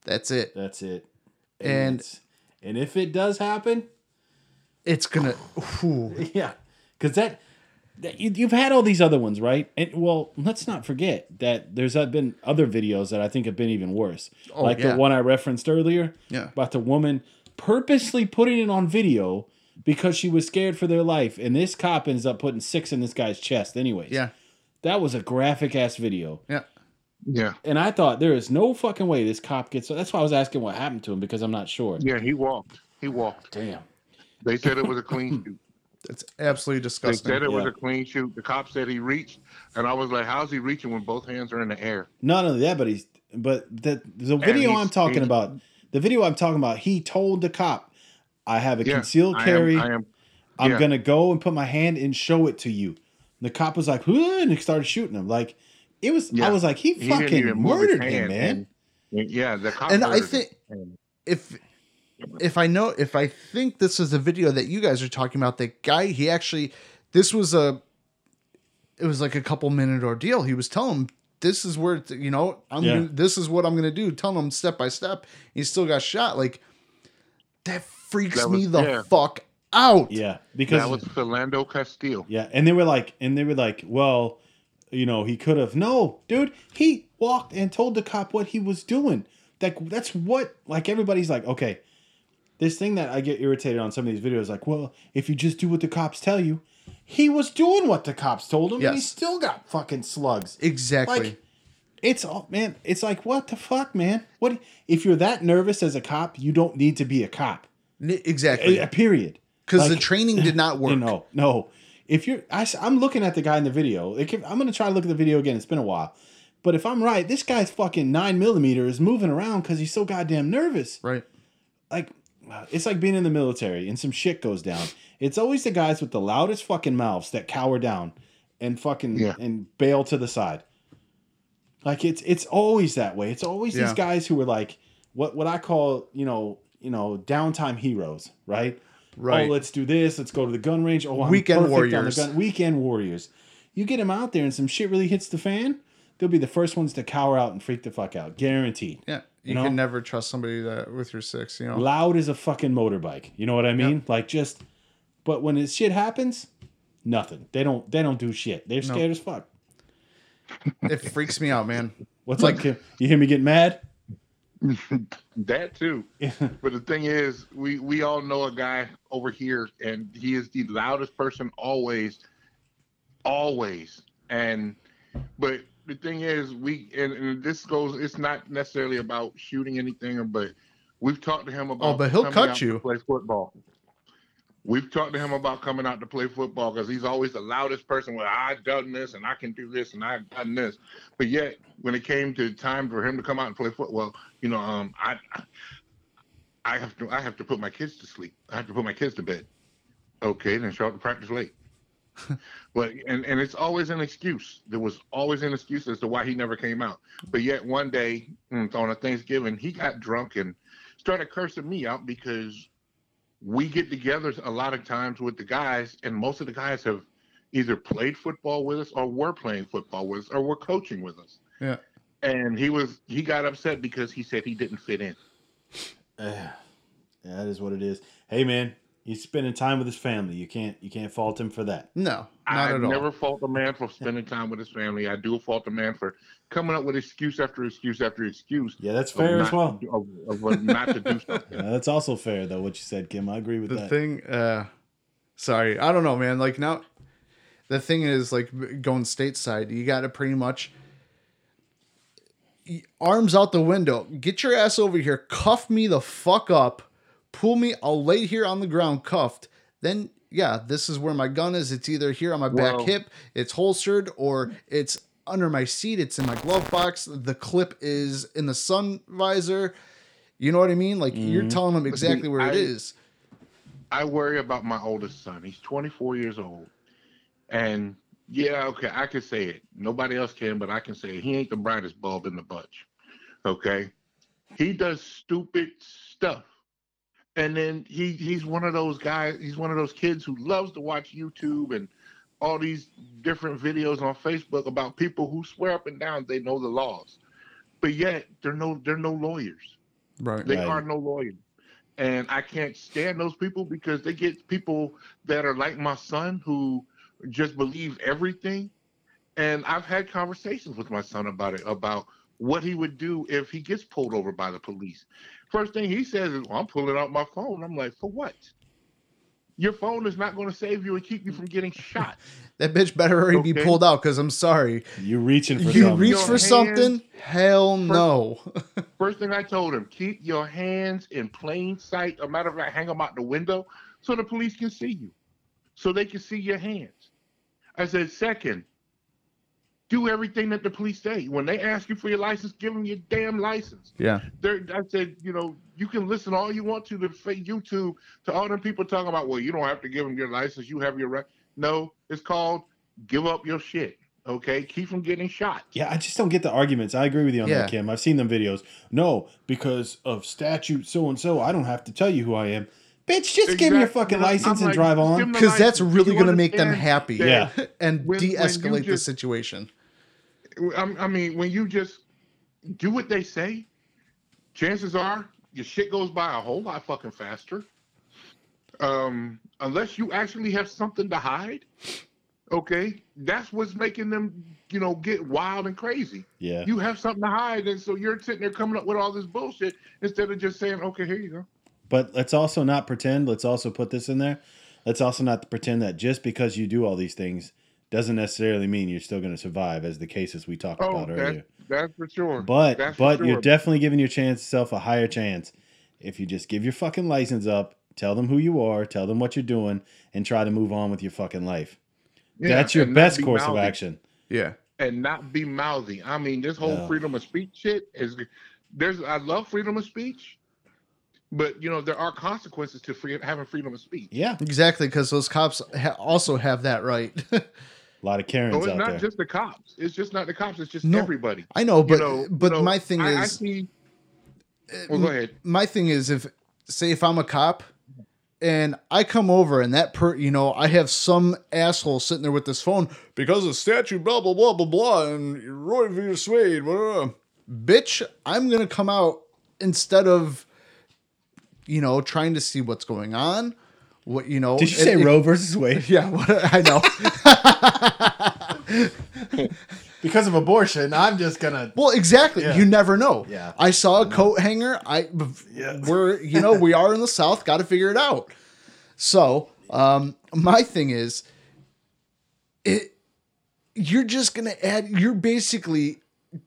That's it. That's it. And- it's- and if it does happen, It's gonna. Yeah, because that, that you, you've had all these other ones, right? And well, let's not forget that there's been other videos that I think have been even worse, Oh, like yeah. the one I referenced earlier Yeah. about the woman purposely putting it on video because she was scared for their life, and this cop ends up putting six in this guy's chest. Anyways, Yeah. That was a graphic ass video. Yeah. Yeah, And I thought there is no fucking way this cop gets. That's why I was asking what happened to him because I'm not sure. yeah, he walked. He walked. Damn. They said it was a clean shoot. It's absolutely disgusting. They said it was a clean shoot. The cop said he reached, and I was like, "How's he reaching when both hands are in the air?" Not only that, but he's but the the video I'm talking about, the video I'm talking about, he told the cop, "I have a Yeah, concealed I am- carry. I am. I'm gonna go and put my hand and show it to you." The cop was like, and he started shooting him. Like it was, I was like, he, He fucking even move his murdered him, man. and- yeah, the cop. And I him. think- if if I know if I think this is a video that you guys are talking about, the guy he actually this was a it was like a couple minute ordeal. He was telling him this is where you know I'm Yeah. gonna, this is what I'm gonna do. Telling him step by step. He still got shot. Like that freaks That me the yeah. fuck out. Yeah, because that was Philando Castile. Yeah, and they were like, and they were like, well, you know, he could have. No, dude, he walked and told the cop what he was doing. Like that's what, like everybody's like, okay, this thing that I get irritated on some of these videos, like, well, if you just do what the cops tell you, he was doing what the cops told him, and he still got fucking slugs. Exactly. Like, it's all man. It's like what the fuck, man. What if you're that nervous as a cop? You don't need to be a cop. N- exactly. A, a period. Because the training did not work. No, no. If you're, I, am looking at the guy in the video. Like, if, I'm gonna try to look at the video again. It's been a while, but if I'm right, this guy's fucking nine millimeter is moving around because he's so goddamn nervous. Right. Like, uh, it's like being in the military and some shit goes down. It's always the guys with the loudest fucking mouths that cower down and fucking Yeah. and bail to the side. Like it's it's always that way. It's always Yeah. these guys who are like what what I call you know you know downtime heroes, right? Oh, right. Oh, let's do this. Let's go to the gun range. Oh, I'm Weekend perfect on the warriors. gun. Weekend warriors. You get them out there and some shit really hits the fan, they'll be the first ones to cower out and freak the fuck out. Guaranteed. Yeah. You, You know? can never trust somebody that with your six, you know. Loud as a fucking motorbike. You know what I mean? Like just but when this shit happens, nothing. They don't they don't do shit. They're scared as fuck. It freaks me out, man. What's like you hear me get mad? That too. But the thing is, we we all know a guy over here, and he is the loudest person always, always. And but the thing is, we and, and this goes. It's not necessarily about shooting anything, but we've talked to him oh, about. Oh, but he'll cut you. Play football. We've talked to him about coming out to play football because he's always the loudest person. Well, I've done this and I can do this and I've done this, but yet when it came to time for him to come out and play football, you know, um, I, I have to, I have to put my kids to sleep. I have to put my kids to bed. Okay, then show up to practice late. but and and it's always an excuse. There was always an excuse as to why he never came out. But yet one day mm, on a Thanksgiving, he got drunk and started cursing me out because we get together a lot of times with the guys, and most of the guys have either played football with us or were playing football with us or were coaching with us. Yeah. And he was he got upset because he said he didn't fit in. yeah, that is what it is. Hey man, he's spending time with his family. You can't you can't fault him for that. No, not I at all. never fault a man for spending time with his family. I do fault a man for coming up with excuse after excuse after excuse. Yeah, that's of fair as not- well. Of, of what not to do something. Yeah, that's also fair though. What you said, Kim. I agree with the that. thing uh sorry i don't know man like now the thing is like going stateside you gotta pretty much arms out the window get your ass over here cuff me the fuck up pull me i'll lay here on the ground cuffed then yeah this is where my gun is it's either here on my back Well- hip it's holstered or it's under my seat it's in my glove box the clip is in the sun visor you know what i mean like you're mm-hmm. telling them exactly where it I- is I worry about my oldest son. He's 24 years old. And yeah, okay, I can say it. Nobody else can, but I can say it. He ain't the brightest bulb in the bunch. Okay? He does stupid stuff. And then he he's one of those guys, he's one of those kids who loves to watch YouTube and all these different videos on Facebook about people who swear up and down they know the laws. But yet they're no they're no lawyers. right They Right. are no lawyers. And I can't stand those people because they get people that are like my son who just believe everything. And I've had conversations with my son about it, about what he would do if he gets pulled over by the police. First thing he says is, well, I'm pulling out my phone. I'm like, for what? Your phone is not going to save you and keep you from getting shot. That bitch better already be pulled out because I'm sorry. You reaching for You something. reach Your for hands something? Hell no. First thing I told him, keep your hands in plain sight. A matter of fact, hang them out the window so the police can see you, so they can see your hands. I said, second, do everything that the police say. When they ask you for your license, give them your damn license. yeah. They're, I said, you know, you can listen all you want to the fa- YouTube to all them people talking about, well, you don't have to give them your license. You have your right. No, it's called give up your shit. Okay, keep from getting shot. Yeah, I just don't get the arguments. I agree with you on Yeah. that, Kim. I've seen them videos. No, because of statute so and so, I don't have to tell you who I am. Bitch, just give me your fucking I'm license and drive on. Because that's really going to make them happy. that Yeah. And when- when de-escalate the just- situation. I I mean, when you just do what they say, chances are your shit goes by a whole lot fucking faster. Um, unless you actually have something to hide, okay, that's what's making them, you know, get wild and crazy. Yeah. You have something to hide, and so you're sitting there coming up with all this bullshit instead of just saying, "Okay, here you go." But let's also not pretend, let's also put this in there. Let's also not pretend that just because you do all these things doesn't necessarily mean you're still going to survive, as the cases we talked Oh, about that's, earlier. that's for sure. But That's but sure. you're definitely giving your chance yourself a higher chance if you just give your fucking license up, tell them who you are, tell them what you're doing, and try to move on with your fucking life. Yeah, That's your best be course of action. Yeah. and not be mouthy. I mean, this whole Yeah. freedom of speech shit is there's I love freedom of speech, but you know there are consequences to free, having freedom of speech. Yeah, Exactly. Because those cops ha- also have that right. a lot of Karens So it's out not there. just the cops. It's just not the cops. It's just No, everybody. I know, but you know, but you know, my thing I, I is, see, uh, well, go ahead. my thing is, if say if I'm a cop, and I come over and that per you know, I have some asshole sitting there with this phone because of statute, blah blah blah blah blah, and Roe v. Blah, blah. bitch, I'm gonna come out instead of you know trying to see what's going on. What you know? Did you it- say it- Roe versus Wade? Yeah, what, I know. Because of abortion, I'm just gonna. Well, exactly. Yeah. You never know. Yeah. I saw a coat hanger. I Yeah. we're you know we are in the South. Got to figure it out. So um, my thing is, it you're just gonna add. You're basically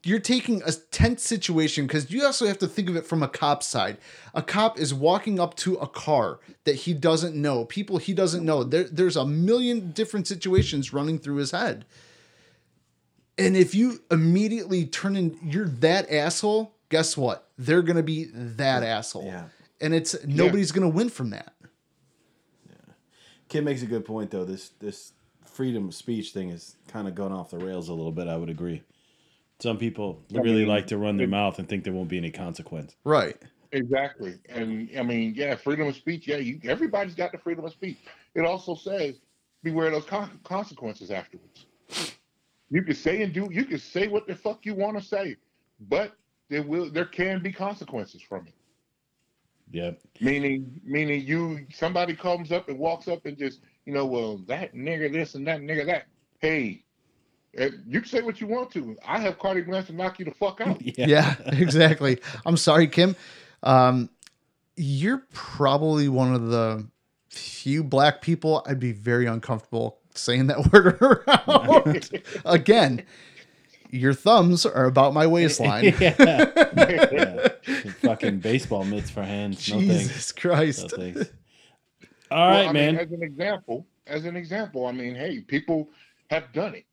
you're taking a tense situation because you also have to think of it from a cop's side. A cop is walking up to a car that he doesn't know, people he doesn't know. There, there's a million different situations running through his head. And if you immediately turn in, you're that asshole. Guess what? They're gonna be that asshole. Yeah. And it's nobody's gonna win from that. Kid makes a good point though. This this freedom of speech thing is kind of going off the rails a little bit. I would agree. Some people really mean, like to run their it- mouth and think there won't be any consequence. Right. Exactly. And I mean, yeah, freedom of speech. Yeah, you, everybody's got the freedom of speech. It also says beware those con- consequences afterwards. You can say and do. You can say what the fuck you want to say, but there will there can be consequences from it. Yep. Meaning, meaning you somebody comes up and walks up and just you know, well that nigga this and that nigga that. Hey, you can say what you want to. I have cardiac arrest to knock you the fuck out. Yeah, exactly. I'm sorry, Kim. Um, you're probably one of the few black people I'd be very uncomfortable saying that word around. Again, your thumbs are about my waistline. yeah. yeah. Fucking baseball mitts for hands. No thanks. Jesus Christ. No thanks. All right, Well, I man. Mean, as an example, as an example, I mean, hey, people have done it.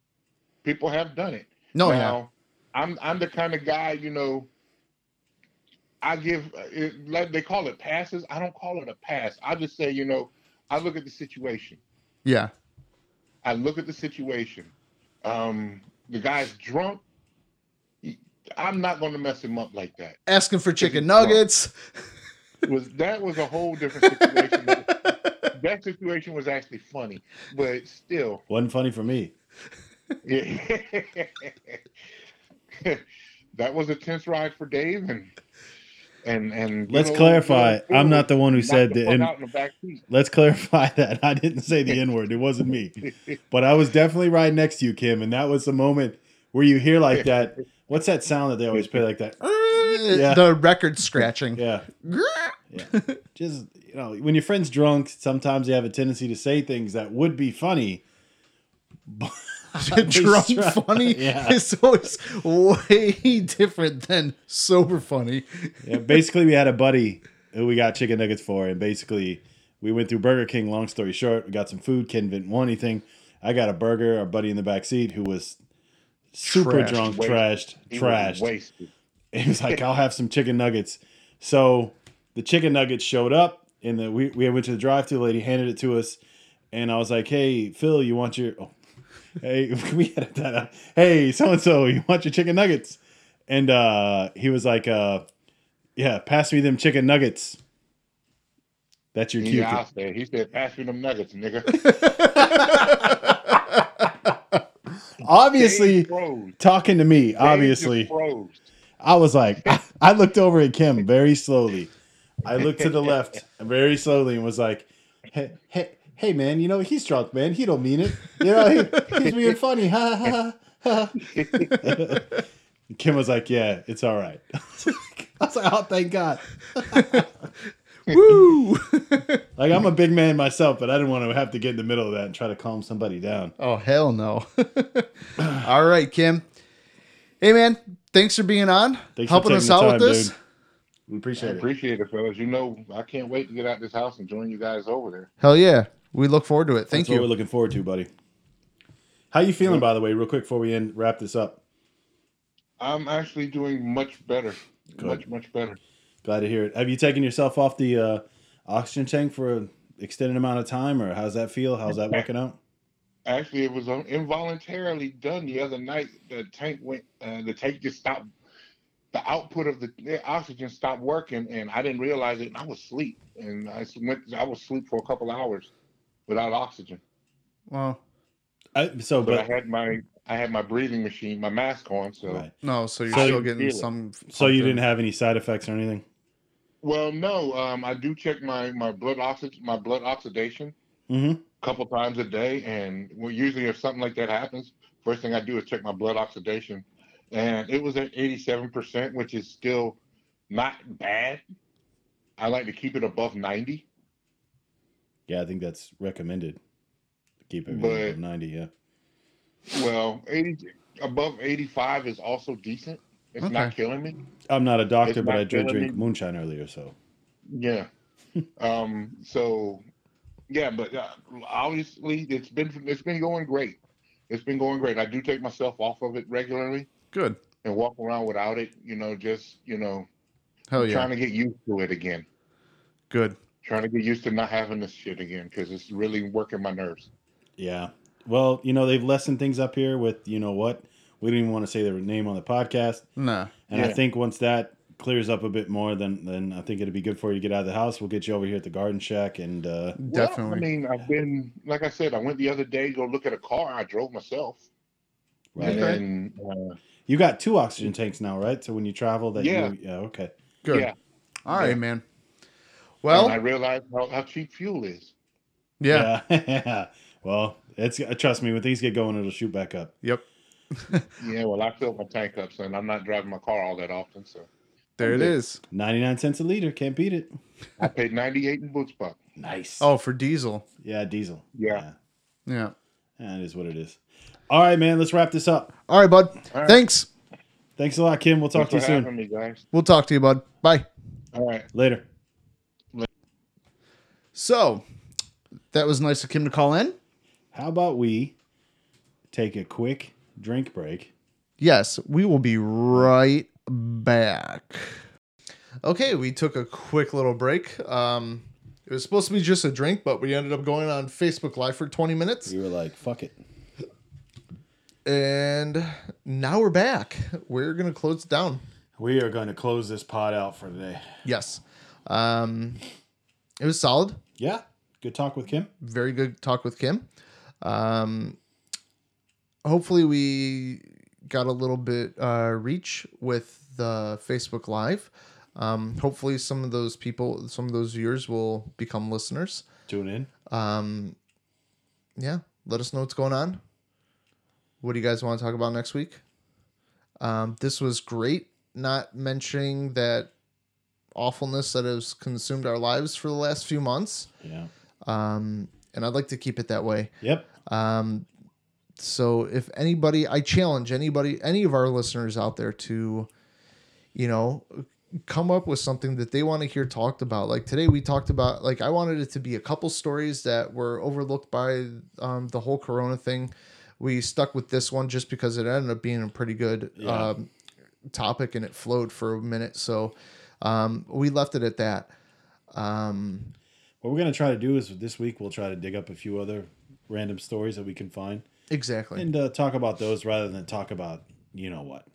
People have done it. No, yeah. now, I'm I'm the kind of guy, you know. I give it, like they call it passes. I don't call it a pass. I just say, you know, I look at the situation. Yeah. I look at the situation. Um, the guy's drunk. I'm not going to mess him up like that. Asking for chicken nuggets. Was that was a whole different situation. that situation was actually funny, but still, Wasn't funny for me. Yeah. that was a tense ride for Dave and and and Let's old- clarify. good I'm not the one who said the the fuck out in the back seat. Let's clarify that. I didn't say the N word. It wasn't me. But I was definitely right next to you, Kim. And that was the moment where you hear like that. What's that sound that they always play like that? Uh, yeah. The record scratching. Yeah. Yeah. Just, you know, when your friend's drunk, sometimes they have a tendency to say things that would be funny. but they Drunk try- funny Yeah. is always way different than sober funny. yeah. Basically, we had a buddy who we got chicken nuggets for. And basically, we went through Burger King. Long story short, we got some food. Ken didn't want anything. I got a burger. Our buddy in the back seat who was super Trashed. drunk, Wasted. trashed, He trashed. wasted. He was like, "I'll have some chicken nuggets." So the chicken nuggets showed up, and the, we we went to the drive-through. Lady handed it to us, and I was like, "Hey, Phil, you want your? Oh, hey, we edit that out. Hey, so and so, you want your chicken nuggets?" And uh, he was like, uh, "Yeah, pass me them chicken nuggets." That's your cue. Yeah, said. He said, "Pass me them nuggets, nigga." Obviously, talking to me. Dave Obviously. I was like, I, looked over at Kim very slowly. I looked to the left very slowly and was like, hey, hey, hey, man, you know, he's drunk, man. He don't mean it. You know, he, he's being funny. Ha, ha, ha. Kim was like, yeah, it's all right. I was like, oh, thank God. Woo! Like, I'm a big man myself, but I didn't want to have to get in the middle of that and try to calm somebody down. oh hell no. All right, Kim. Hey man, thanks for being on. Thanks helping for us out the with this. dude. We I appreciate it. appreciate it, fellas. You know, I can't wait to get out this house and join you guys over there. Hell yeah. We look forward to it. Thank you. What we're looking forward to, buddy. How you feeling, by the way, real quick before we end wrap this up? I'm actually doing much better. Good. Much, much better. Glad to hear it. Have you taken yourself off the uh, oxygen tank for an extended amount of time, or how's that feel? How's that working out? Actually, it was um, involuntarily done the other night. The tank went. Uh, the tank just stopped the output of the, the oxygen stopped working, and I didn't realize it. And I was asleep, and I s- went. I was asleep for a couple hours without oxygen. Well, I, so, But, but I had my I had my breathing machine, my mask on. So right. no. So you're So still you getting feel it. some. So you didn't have any side effects or anything? well, no. Um, I do check my my blood oxy my blood oxidation Mm-hmm. a couple times a day, and well, usually if something like that happens, first thing I do is check my blood oxidation, and it was at eighty seven percent, which is still not bad. I like to keep it above ninety. Yeah, I think that's recommended. Keep it But- above 90, yeah. Well, 80 above 85 is also decent. It's not killing me. I'm not a doctor, It's but I did drink me. moonshine earlier, so. Yeah. um. So, yeah, but uh, obviously it's been it's been going great. It's been going great. I do take myself off of it regularly Good. and walk around without it. You know, just you know, Hell yeah. trying to get used to it again. Good. Trying to get used to not having this shit again because it's really working my nerves. Yeah. Well, you know, they've lessened things up here with, you know what? We didn't even want to say their name on the podcast. Nah. And I think once that clears up a bit more, then then I think it'd be good for you to get out of the house. We'll get you over here at the Garden Shack and uh Definitely. Well, I mean, I've been like I said. I went the other day to go look at a car. I drove myself. right. And then, uh, You got two oxygen tanks now, right? So when you travel that Yeah. you yeah, okay. Good. yeah. All right, Yeah. man. Well, and I Well, realized how, how cheap fuel is. yeah. Yeah. well, it's trust me, when things get going, it'll shoot back up. Yep. Yeah, well, I filled my tank up, so and I'm not driving my car all that often. So There it Okay. is. 99 cents a liter, can't beat it. I paid 98 in boot spot. Nice. Oh, for diesel. yeah, diesel. Yeah. Yeah. That is what it is. All right, man, let's wrap this up. All right, bud. All right. Thanks. Thanks a lot, Kim. We'll talk Thanks to you for soon. me, guys. We'll talk to you, bud. Bye. All right. Later. So, that was nice of Kim to call in. How about we take a quick drink break? Yes, we will be right back. Okay, we took a quick little break. Um, it was supposed to be just a drink, but we ended up going on Facebook Live for 20 minutes. We were like, fuck it. And now we're back. We're going to close it down. We are going to close this pod out for today. Yes. Um, it was solid. Yeah. Good talk with Kim. Very good talk with Kim. Um, hopefully, we got a little bit uh, reach with the Facebook Live. Um, hopefully, some of those people, some of those viewers will become listeners. Tune in. Um, yeah, let us know what's going on. What do you guys want to talk about next week? Um, this was great. Not mentioning that awfulness that has consumed our lives for the last few months. Yeah. Um, and I'd like to keep it that way. Yep. Um, so if anybody, I challenge anybody, any of our listeners out there to, you know, come up with something that they want to hear talked about. Like today, we talked about, like, I wanted it to be a couple stories that were overlooked by um, the whole Corona thing. We stuck with this one just because it ended up being a pretty good Yeah. um, topic and it flowed for a minute. So um, we left it at that. Um, What we're going to try to do is this week we'll try to dig up a few other random stories that we can find exactly. and uh, talk about those rather than talk about you know what.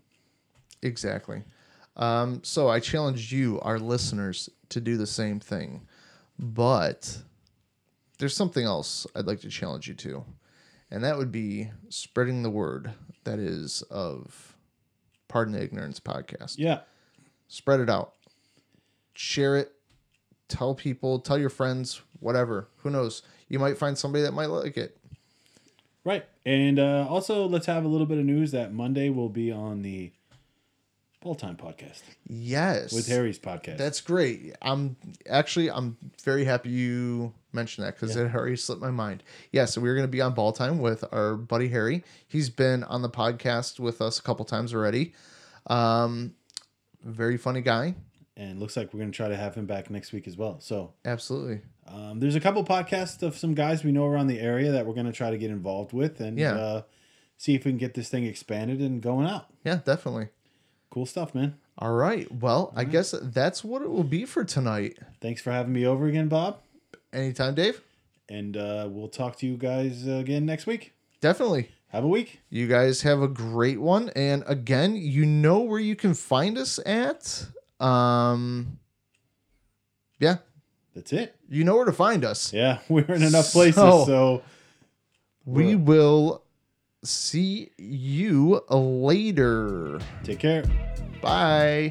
Exactly. Um, so I challenge you, our listeners, to do the same thing. But there's something else I'd like to challenge you to, and that would be spreading the word that is of Pardon the Ignorance podcast. Yeah. Spread it out, share it, tell people, tell your friends, whatever. Who knows? You might find somebody that might like it. Right. And uh, also, let's have a little bit of news that Monday will be on the Ball Time podcast Yes. with Harry's podcast. That's great. I'm actually I'm very happy you mentioned that because it already slipped my mind. Yeah, so we're gonna be on ball time with our buddy Harry. He's been on the podcast with us a couple times already. Um, very funny guy. And looks like we're going to try to have him back next week as well. So Absolutely. um, there's a couple podcasts of some guys we know around the area that we're going to try to get involved with and Yeah. uh, see if we can get this thing expanded and going out. Yeah, definitely. Cool stuff, man. All right. Well, I guess that's what it will be for tonight. Thanks for having me over again, Bob. Anytime, Dave. And uh, we'll talk to you guys again next week. Definitely. Have a week. You guys have a great one. And again, you know where you can find us at. Um, yeah, That's it. you know where to find us. Yeah, we're in enough places, So- so We will see you later. take care. Bye.